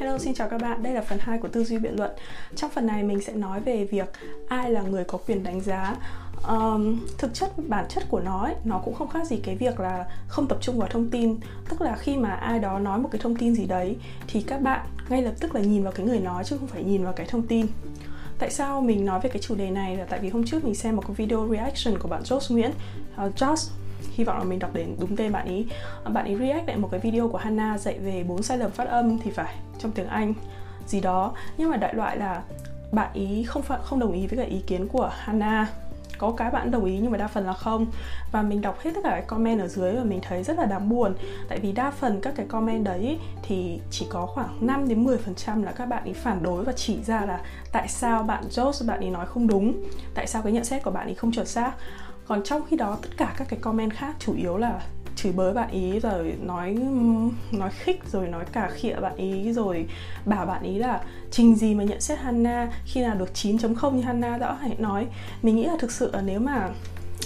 Hello, xin chào các bạn. Đây là phần 2 của tư duy biện luận. Trong phần này mình sẽ nói về việc ai là người có quyền đánh giá. Um, thực chất bản chất của nó ấy, nó cũng không khác gì cái việc là không tập trung vào thông tin. Tức là khi mà ai đó nói một cái thông tin gì đấy thì các bạn ngay lập tức là nhìn vào cái người nói chứ không phải nhìn vào cái thông tin. Tại sao mình nói về cái chủ đề này là tại vì hôm trước mình xem một cái video reaction của bạn Josh Nguyễn. Uh, Josh hy vọng là mình đọc đến đúng tên bạn ý. Bạn ấy react lại một cái video của Hannah dạy về bốn sai lầm phát âm thì phải, trong tiếng Anh, gì đó. Nhưng mà đại loại là bạn ý không phải không đồng ý với cả ý kiến của Hannah có cái bạn đồng ý nhưng mà đa phần là không. Và mình đọc hết tất cả cái comment ở dưới và mình thấy rất là đáng buồn. Tại vì đa phần các cái comment đấy thì chỉ có khoảng 5 đến 10 phần trăm là các bạn ấy phản đối và chỉ ra là tại sao bạn Josh, bạn ấy nói không đúng, tại sao cái nhận xét của bạn ấy không chuẩn xác còn trong khi đó, tất cả các cái comment khác, chủ yếu là chửi bới bạn ý, rồi nói nói khích, rồi nói cả khịa bạn ý, rồi bảo bạn ý là trình gì mà nhận xét Hana? Khi nào được 9.0 như Hana rõ hãy nói. Mình nghĩ là thực sự là nếu mà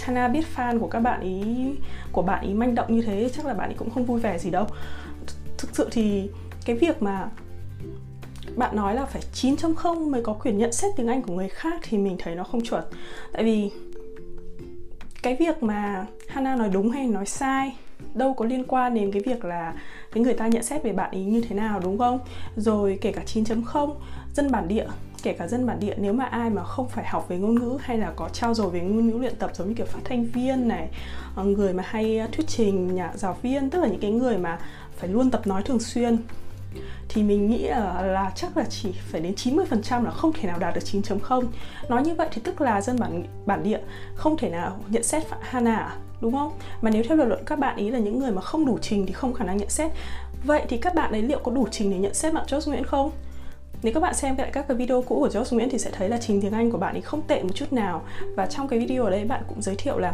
Hana biết fan của các bạn ý, của bạn ý manh động như thế, chắc là bạn ý cũng không vui vẻ gì đâu. Thực sự thì cái việc mà bạn nói là phải 9.0 mới có quyền nhận xét tiếng Anh của người khác thì mình thấy nó không chuẩn. Tại vì cái việc mà Hana nói đúng hay nói sai, đâu có liên quan đến cái việc là cái người ta nhận xét về bạn ý như thế nào, đúng không? Rồi kể cả 9.0 dân bản địa, kể cả dân bản địa, nếu mà ai mà không phải học về ngôn ngữ hay là có trao dồi về ngôn ngữ luyện tập giống như kiểu phát thanh viên này ờ, người mà hay thuyết trình, nhà giáo viên, tức là những cái người mà phải luôn tập nói thường xuyên thì mình nghĩ là, là chắc là chỉ phải đến 90% là không thể nào đạt được 9.0 nói như vậy thì tức là dân bản bản địa không thể nào nhận xét Hana à? đúng không? Mà nếu theo lập luận các bạn ý là những người mà không đủ trình thì không khả năng nhận xét. Vậy thì các bạn ấy liệu có đủ trình để nhận xét bạn Josh Nguyễn không? Nếu các bạn xem lại các cái video cũ của Josh Nguyễn thì sẽ thấy là trình tiếng Anh của bạn ấy không tệ một chút nào. Và trong cái video ở đây bạn cũng giới thiệu là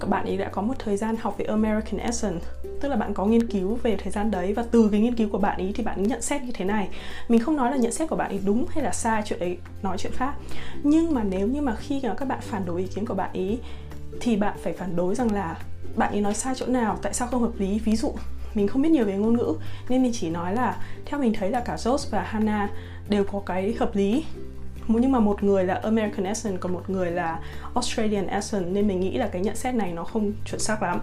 các bạn ấy đã có một thời gian học về American Accent, tức là bạn có nghiên cứu về thời gian đấy và từ cái nghiên cứu của bạn ấy thì bạn ấy nhận xét như thế này. Mình không nói là nhận xét của bạn ấy đúng hay là sai, chuyện ấy nói chuyện khác. Nhưng mà nếu như mà khi mà các bạn phản đối ý kiến của bạn ấy thì bạn phải phản đối rằng là bạn ấy nói sai chỗ nào, tại sao không hợp lý? Ví dụ mình không biết nhiều về ngôn ngữ, nên mình chỉ nói là theo mình thấy là cả Josh và Hannah đều có cái hợp lý. Nhưng mà một người là American accent, còn một người là Australian accent, nên mình nghĩ là cái nhận xét này nó không chuẩn xác lắm.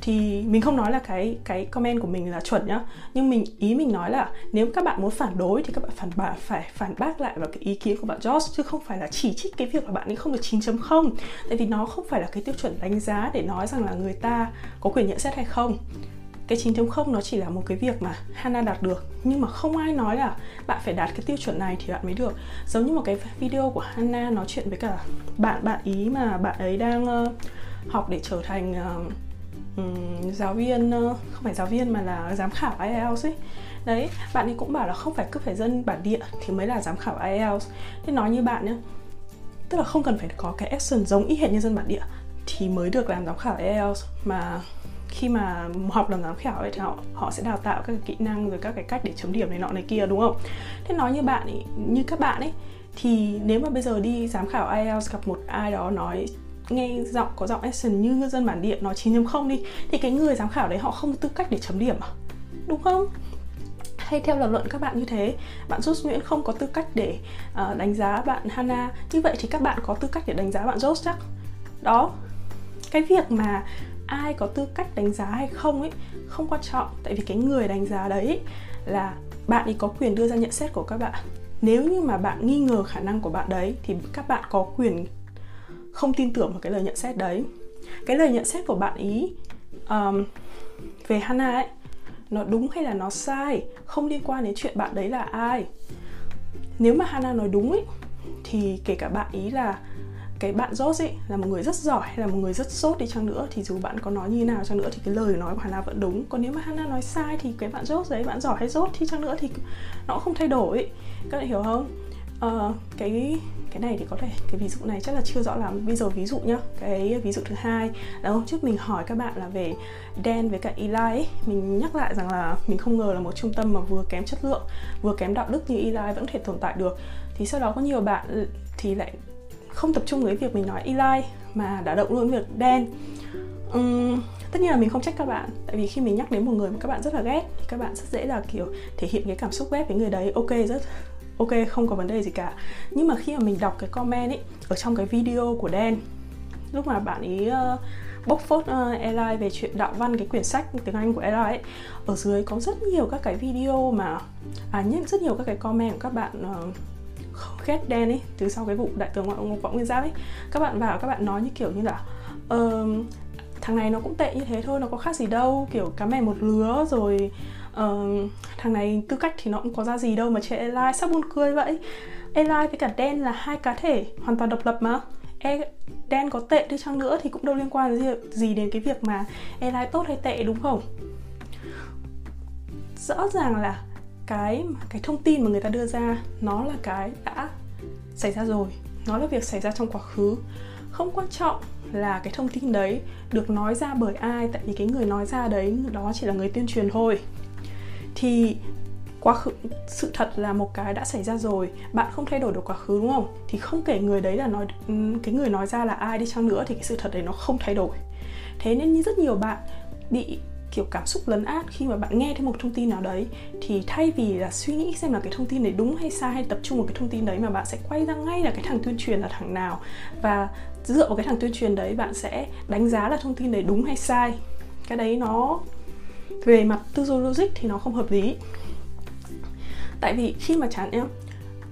Thì mình không nói là cái cái comment của mình là chuẩn nhá. Nhưng mình, ý mình nói là nếu các bạn muốn phản đối thì các bạn phản bác phải phản bác lại vào cái ý kiến của bạn Josh chứ không phải là chỉ trích cái việc là bạn ấy không được 9.0 tại vì nó không phải là cái tiêu chuẩn đánh giá để nói rằng là người ta có quyền nhận xét hay không cái 9.0 nó chỉ là một cái việc mà Hana đạt được. Nhưng mà không ai nói là bạn phải đạt cái tiêu chuẩn này thì bạn mới được. Giống như một cái video của Hana nói chuyện với cả bạn bạn ý mà bạn ấy đang uh, học để trở thành uh, um, giáo viên uh, không phải giáo viên mà là giám khảo IELTS ấy. Đấy bạn ấy cũng bảo là không phải cứ phải dân bản địa thì mới là giám khảo IELTS thế nói như bạn nhé tức là không cần phải có cái action giống y hệt như dân bản địa thì mới được làm giám khảo IELTS mà khi mà học làm giám khảo ấy thì họ họ sẽ đào tạo các cái kỹ năng rồi các cái cách để chấm điểm này nọ này kia đúng không? Thế nói như bạn ấy, như các bạn ấy thì nếu mà bây giờ đi giám khảo IELTS gặp một ai đó nói nghe giọng có giọng accent như ngư dân bản địa nói 9.0 đi thì cái người giám khảo đấy họ không có tư cách để chấm điểm à? Đúng không? Hay theo lập luận các bạn như thế bạn Josh Nguyễn không có tư cách để uh, đánh giá bạn Hana. Như vậy thì các bạn có tư cách để đánh giá bạn Josh chắc. Đó cái việc mà ai có tư cách đánh giá hay không ấy không quan trọng. Tại vì cái người đánh giá đấy là bạn ấy có quyền đưa ra nhận xét của các bạn. Nếu như mà bạn nghi ngờ khả năng của bạn đấy thì các bạn có quyền không tin tưởng vào cái lời nhận xét đấy. Cái lời nhận xét của bạn ý um, về Hana ấy nó đúng hay là nó sai không liên quan đến chuyện bạn đấy là ai. Nếu mà Hana nói đúng ấy thì kể cả bạn ý là cái bạn Josh ấy là một người rất giỏi hay là một người rất sốt đi chăng nữa thì dù bạn có nói như nào chăng nữa thì cái lời nói của Hana vẫn đúng. Còn nếu mà Hana nói sai thì cái bạn Josh đấy bạn giỏi hay dốt thì chăng nữa thì nó không thay đổi. Các bạn hiểu không? Uh, cái cái này thì có thể cái ví dụ này chắc là chưa rõ lắm. Bây giờ ví dụ nhá cái ví dụ thứ hai. Là hôm trước mình hỏi các bạn là về Dan với cả Eli ấy. mình nhắc lại rằng là mình không ngờ là một trung tâm mà vừa kém chất lượng vừa kém đạo đức như Eli vẫn thể tồn tại được. Thì sau đó có nhiều bạn thì lại không tập trung với việc mình nói Eli mà đã động luôn việc Dan. Um, tất nhiên là mình không trách các bạn tại vì khi mình nhắc đến một người mà các bạn rất là ghét thì các bạn rất dễ là kiểu thể hiện cái cảm xúc ghét với người đấy ok rất ok không có vấn đề gì cả. Nhưng mà khi mà mình đọc cái comment ấy ở trong cái video của Dan lúc mà bạn ấy uh, ờ, bốc phốt uh, Eli về chuyện đạo văn cái quyển sách tiếng Anh của Eli ấy ở dưới có rất nhiều các cái video mà à nhất rất nhiều các cái comment của các bạn uh, ghét đen ấy từ sau cái vụ đại tướng ngoại võ nguyên giáp ấy. Các bạn vào các bạn nói như kiểu như là uh, thằng này nó cũng tệ như thế thôi nó có khác gì đâu kiểu cá mè một lứa rồi uh, thằng này tư cách thì nó cũng có ra gì đâu mà chị Eli sắp buồn cười vậy. Eli với cả đen là hai cá thể hoàn toàn độc lập mà. E, đen có tệ đi chăng nữa thì cũng đâu liên quan gì, gì đến cái việc mà Eli tốt hay tệ đúng không? Rõ ràng là cái cái thông tin mà người ta đưa ra, nó là cái đã xảy ra rồi. Nó là việc xảy ra trong quá khứ. Không quan trọng là cái thông tin đấy được nói ra bởi ai, tại vì cái người nói ra đấy, đó chỉ là người tuyên truyền thôi. Thì quá khứ, sự thật là một cái đã xảy ra rồi. Bạn không thay đổi được quá khứ, đúng không? Thì không kể người đấy là nói ừ, cái người nói ra là ai đi chăng nữa thì cái sự thật đấy nó không thay đổi. Thế nên như rất nhiều bạn bị kiểu cảm xúc lấn át khi mà bạn nghe thấy một thông tin nào đấy, thì thay vì là suy nghĩ xem là cái thông tin đấy đúng hay sai hay tập trung vào cái thông tin đấy mà bạn sẽ quay ra ngay là cái thằng tuyên truyền là thằng nào. Và dựa vào cái thằng tuyên truyền đấy, bạn sẽ đánh giá là thông tin đấy đúng hay sai. Cái đấy nó về mặt tư duy logic thì nó không hợp lý. Tại vì khi mà chán em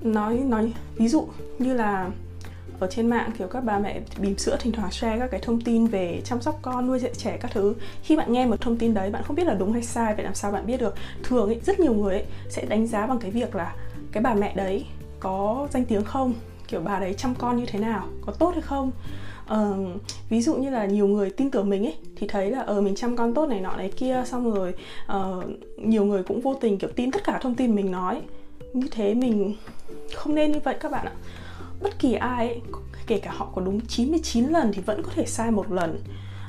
nói nói ví dụ như là ở trên mạng kiểu các bà mẹ bìm sữa thỉnh thoảng share các cái thông tin về chăm sóc con nuôi dạy trẻ các thứ. Khi bạn nghe một thông tin đấy bạn không biết là đúng hay sai vậy làm sao bạn biết được? Thường ấy, rất nhiều người ấy, sẽ đánh giá bằng cái việc là cái bà mẹ đấy có danh tiếng không? Kiểu bà đấy chăm con như thế nào? Có tốt hay không? Uh, ví dụ như là nhiều người tin tưởng mình ấy thì thấy là ờ uh, mình chăm con tốt này nọ này kia xong rồi uh, nhiều người cũng vô tình kiểu tin tất cả thông tin mình nói. Như thế mình không nên như vậy các bạn ạ bất kỳ ai ấy, kể cả họ có đúng 99 lần thì vẫn có thể sai một lần.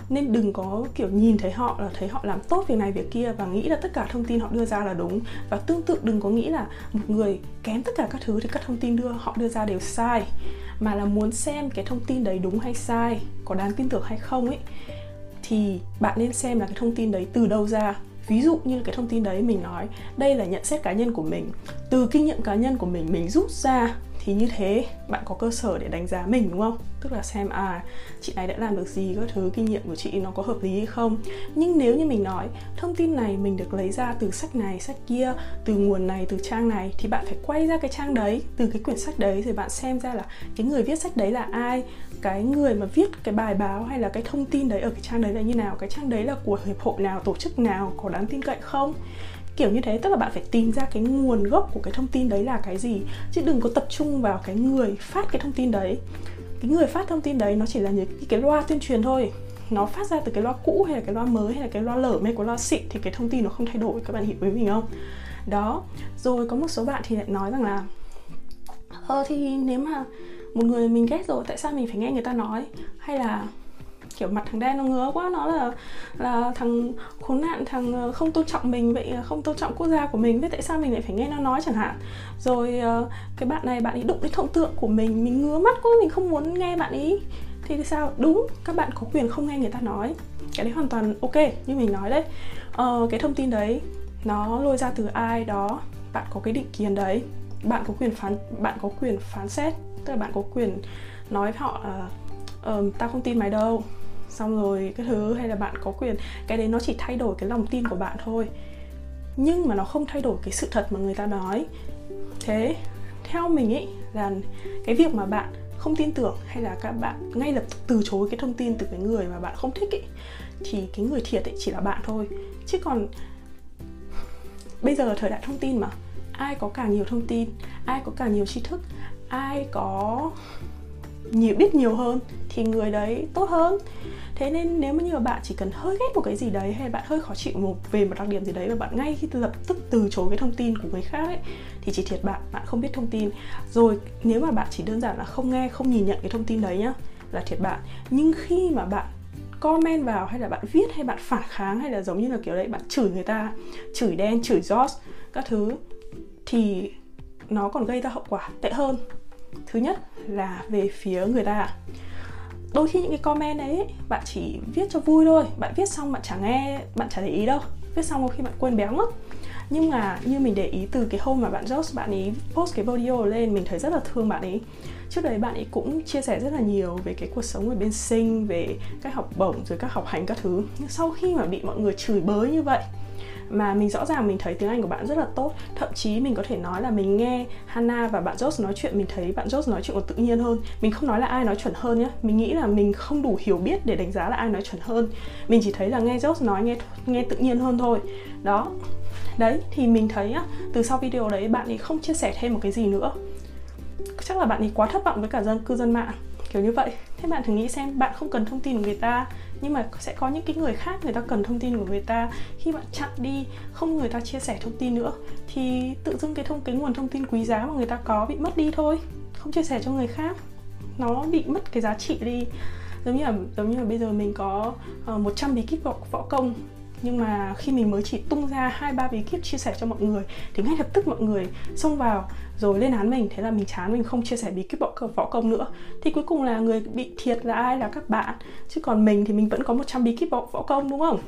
Nên đừng có kiểu nhìn thấy họ là thấy họ làm tốt việc này việc kia và nghĩ là tất cả thông tin họ đưa ra là đúng. Và tương tự đừng có nghĩ là một người kém tất cả các thứ thì các thông tin đưa họ đưa ra đều sai. Mà là muốn xem cái thông tin đấy đúng hay sai có đáng tin tưởng hay không ấy thì bạn nên xem là cái thông tin đấy từ đâu ra. Ví dụ như cái thông tin đấy mình nói đây là nhận xét cá nhân của mình. Từ kinh nghiệm cá nhân của mình mình rút ra thì như thế, bạn có cơ sở để đánh giá mình, đúng không? Tức là xem à chị này đã làm được gì, các thứ, kinh nghiệm của chị nó có hợp lý hay không. Nhưng nếu như mình nói, thông tin này mình được lấy ra từ sách này, sách kia, từ nguồn này, từ trang này, thì bạn phải quay ra cái trang đấy, từ cái quyển sách đấy, rồi bạn xem ra là cái người viết sách đấy là ai, cái người mà viết cái bài báo hay là cái thông tin đấy ở cái trang đấy là như nào, cái trang đấy là của hiệp hội nào, tổ chức nào, có đáng tin cậy không? Kiểu như thế, tức là bạn phải tìm ra cái nguồn gốc của cái thông tin đấy là cái gì. Chứ đừng có tập trung vào cái người phát cái thông tin đấy. Cái người phát thông tin đấy nó chỉ là những cái loa tuyên truyền thôi. Nó phát ra từ cái loa cũ hay là cái loa mới hay là cái loa lở hay cái loa xịn thì cái thông tin nó không thay đổi, các bạn hiểu với mình không? Đó. Rồi có một số bạn thì lại nói rằng là ờ thì nếu mà một người mình ghét rồi, tại sao mình phải nghe người ta nói? Hay là kiểu mặt thằng đen nó ngứa quá nó là là thằng khốn nạn thằng ờ, không tôn trọng mình vậy không tôn trọng quốc gia của mình vậy tại sao mình lại phải nghe nó nói chẳng hạn? Rồi ờ, cái bạn này bạn ấy đụng đến thông tượng của mình mình ngứa mắt quá mình không muốn nghe bạn ấy. Thì sao? Đúng các bạn có quyền không nghe người ta nói. Cái đấy hoàn toàn ok như mình nói đấy. Ờ, cái thông tin đấy nó lôi ra từ ai đó. Bạn có cái định kiến đấy. Bạn có quyền phán bạn có quyền phán xét tức là bạn có quyền nói với họ uh, uh, tao không tin mày đâu xong rồi cái thứ hay là bạn có quyền, cái đấy nó chỉ thay đổi cái lòng tin của bạn thôi. Nhưng mà nó không thay đổi cái sự thật mà người ta nói. Thế, theo mình ấy là cái việc mà bạn không tin tưởng hay là các bạn ngay lập tức từ chối cái thông tin từ cái người mà bạn không thích ấy thì cái người thiệt ấy chỉ là bạn thôi. Chứ còn bây giờ là thời đại thông tin mà. Ai có càng nhiều thông tin, ai có càng nhiều tri thức, ai có nhiều, biết nhiều hơn thì người đấy tốt hơn thế nên nếu như mà bạn chỉ cần hơi ghét một cái gì đấy hay bạn hơi khó chịu một, về một đặc điểm gì đấy và bạn ngay khi lập tức từ chối cái thông tin của người khác ấy, thì chỉ thiệt bạn bạn không biết thông tin. Rồi nếu mà bạn chỉ đơn giản là không nghe, không nhìn nhận cái thông tin đấy nhá, là thiệt bạn. Nhưng khi mà bạn comment vào hay là bạn viết hay bạn phản kháng hay là giống như là kiểu đấy, bạn chửi người ta, chửi đen, chửi Joss các thứ, thì nó còn gây ra hậu quả tệ hơn. Thứ nhất là về phía người ta đôi khi những cái comment đấy bạn chỉ viết cho vui thôi. Bạn viết xong bạn chẳng nghe, bạn chẳng để ý đâu. Viết xong có khi bạn quên béo mất nhưng mà như mình để ý từ cái hôm mà bạn Josh bạn ấy post cái video lên, mình thấy rất là thương bạn ấy. Trước đấy bạn ấy cũng chia sẻ rất là nhiều về cái cuộc sống ở bên sinh về cách học bổng, rồi các học hành các thứ. Nhưng sau khi mà bị mọi người chửi bới như vậy mà mình rõ ràng mình thấy tiếng Anh của bạn rất là tốt. Thậm chí mình có thể nói là mình nghe Hannah và bạn Josh nói chuyện, mình thấy bạn Josh nói chuyện còn tự nhiên hơn. Mình không nói là ai nói chuẩn hơn nhé mình nghĩ là mình không đủ hiểu biết để đánh giá là ai nói chuẩn hơn. Mình chỉ thấy là nghe Josh nói nghe nghe tự nhiên hơn thôi. Đó. Đấy, thì mình thấy á, từ sau video đấy bạn ấy không chia sẻ thêm một cái gì nữa. Chắc là bạn ấy quá thất vọng với cả dân, cư dân mạng kiểu như vậy. Thế bạn thử nghĩ xem bạn không cần thông tin của người ta nhưng mà sẽ có những cái người khác người ta cần thông tin của người ta. Khi bạn chặn đi không người ta chia sẻ thông tin nữa thì tự dưng cái thông cái nguồn thông tin quý giá mà người ta có bị mất đi thôi không chia sẻ cho người khác. Nó bị mất cái giá trị đi. Giống như là giống như là bây giờ mình có ờ, uh, 100 bí kíp võ, võ công nhưng mà khi mình mới chỉ tung ra hai ba bí kíp chia sẻ cho mọi người thì ngay lập tức mọi người xông vào rồi lên án mình. Thế là mình chán mình không chia sẻ bí kíp võ công, võ công nữa. Thì cuối cùng là người bị thiệt là ai là các bạn. Chứ còn mình thì mình vẫn có 100 bí kíp võ, võ công đúng không?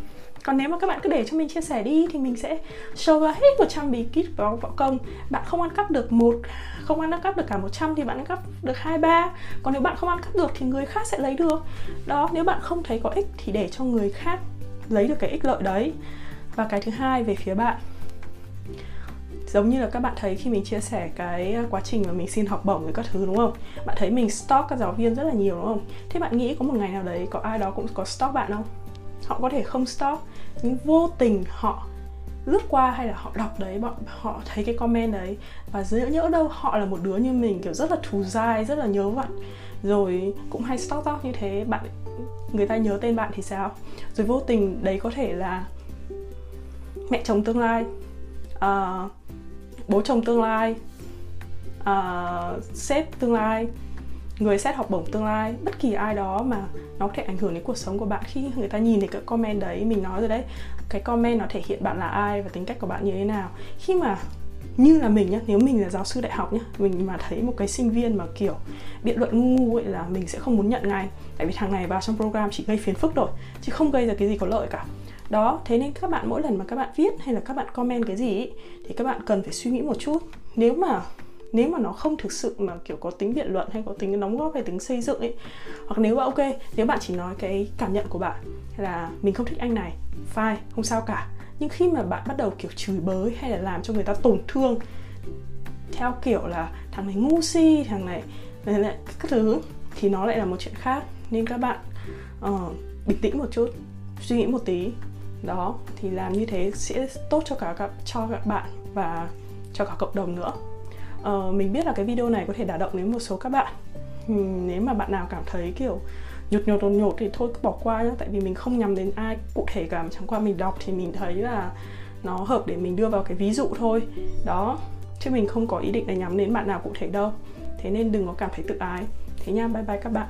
Còn nếu mà các bạn cứ để cho mình chia sẻ đi thì mình sẽ show ra hết 100 bí kíp võ, võ công. Bạn không ăn cắp được một không ăn cắp được cả 100 thì bạn ăn cắp được hai ba. Còn nếu bạn không ăn cắp được thì người khác sẽ lấy được. Đó nếu bạn không thấy có ích thì để cho người khác lấy được cái ích lợi đấy. Và cái thứ hai về phía bạn. Giống như là các bạn thấy khi mình chia sẻ cái quá trình mà mình xin học bổng với các thứ, đúng không? Bạn thấy mình stalk các giáo viên rất là nhiều, đúng không? Thế bạn nghĩ có một ngày nào đấy có ai đó cũng có stalk bạn không? Họ có thể không stalk, nhưng vô tình họ lướt qua hay là họ đọc đấy bọn họ thấy cái comment đấy và nhỡ nhỡ đâu họ là một đứa như mình kiểu rất là thù dai rất là nhớ vặn. Rồi cũng hay stalk talk như thế bạn người ta nhớ tên bạn thì sao? Rồi vô tình đấy có thể là mẹ chồng tương lai uh, bố chồng tương lai uh, sếp tương lai người xét học bổng tương lai bất kỳ ai đó mà nó có thể ảnh hưởng đến cuộc sống của bạn khi người ta nhìn thấy cái comment đấy mình nói rồi đấy cái comment nó thể hiện bạn là ai và tính cách của bạn như thế nào. Khi mà như là mình nhá nếu mình là giáo sư đại học nhá mình mà thấy một cái sinh viên mà kiểu biện luận ngu ngu ấy là mình sẽ không muốn nhận ngay. Tại vì thằng này vào trong program chỉ gây phiền phức rồi chứ không gây ra cái gì có lợi cả. Đó thế nên các bạn mỗi lần mà các bạn viết hay là các bạn comment cái gì ấy, thì các bạn cần phải suy nghĩ một chút. Nếu mà nếu mà nó không thực sự mà kiểu có tính biện luận hay có tính đóng góp hay tính xây dựng ấy hoặc nếu mà ok nếu bạn chỉ nói cái cảm nhận của bạn là mình không thích anh này fine không sao cả. Nhưng khi mà bạn bắt đầu kiểu chửi bới hay là làm cho người ta tổn thương theo kiểu là thằng này ngu si thằng này, này lại các thứ thì nó lại là một chuyện khác. Nên các bạn uh, bình tĩnh một chút suy nghĩ một tí. Đó thì làm như thế sẽ tốt cho cả các cho các bạn và cho cả cộng đồng nữa uh, mình biết là cái video này có thể đả động đến một số các bạn. Ừ, nếu mà bạn nào cảm thấy kiểu nhột nhột nhột nhột thì thôi cứ bỏ qua nhá tại vì mình không nhắm đến ai cụ thể cả chẳng qua mình đọc thì mình thấy là nó hợp để mình đưa vào cái ví dụ thôi. Đó chứ mình không có ý định là nhắm đến bạn nào cụ thể đâu. Thế nên đừng có cảm thấy tự ái. Thế nha bye bye các bạn.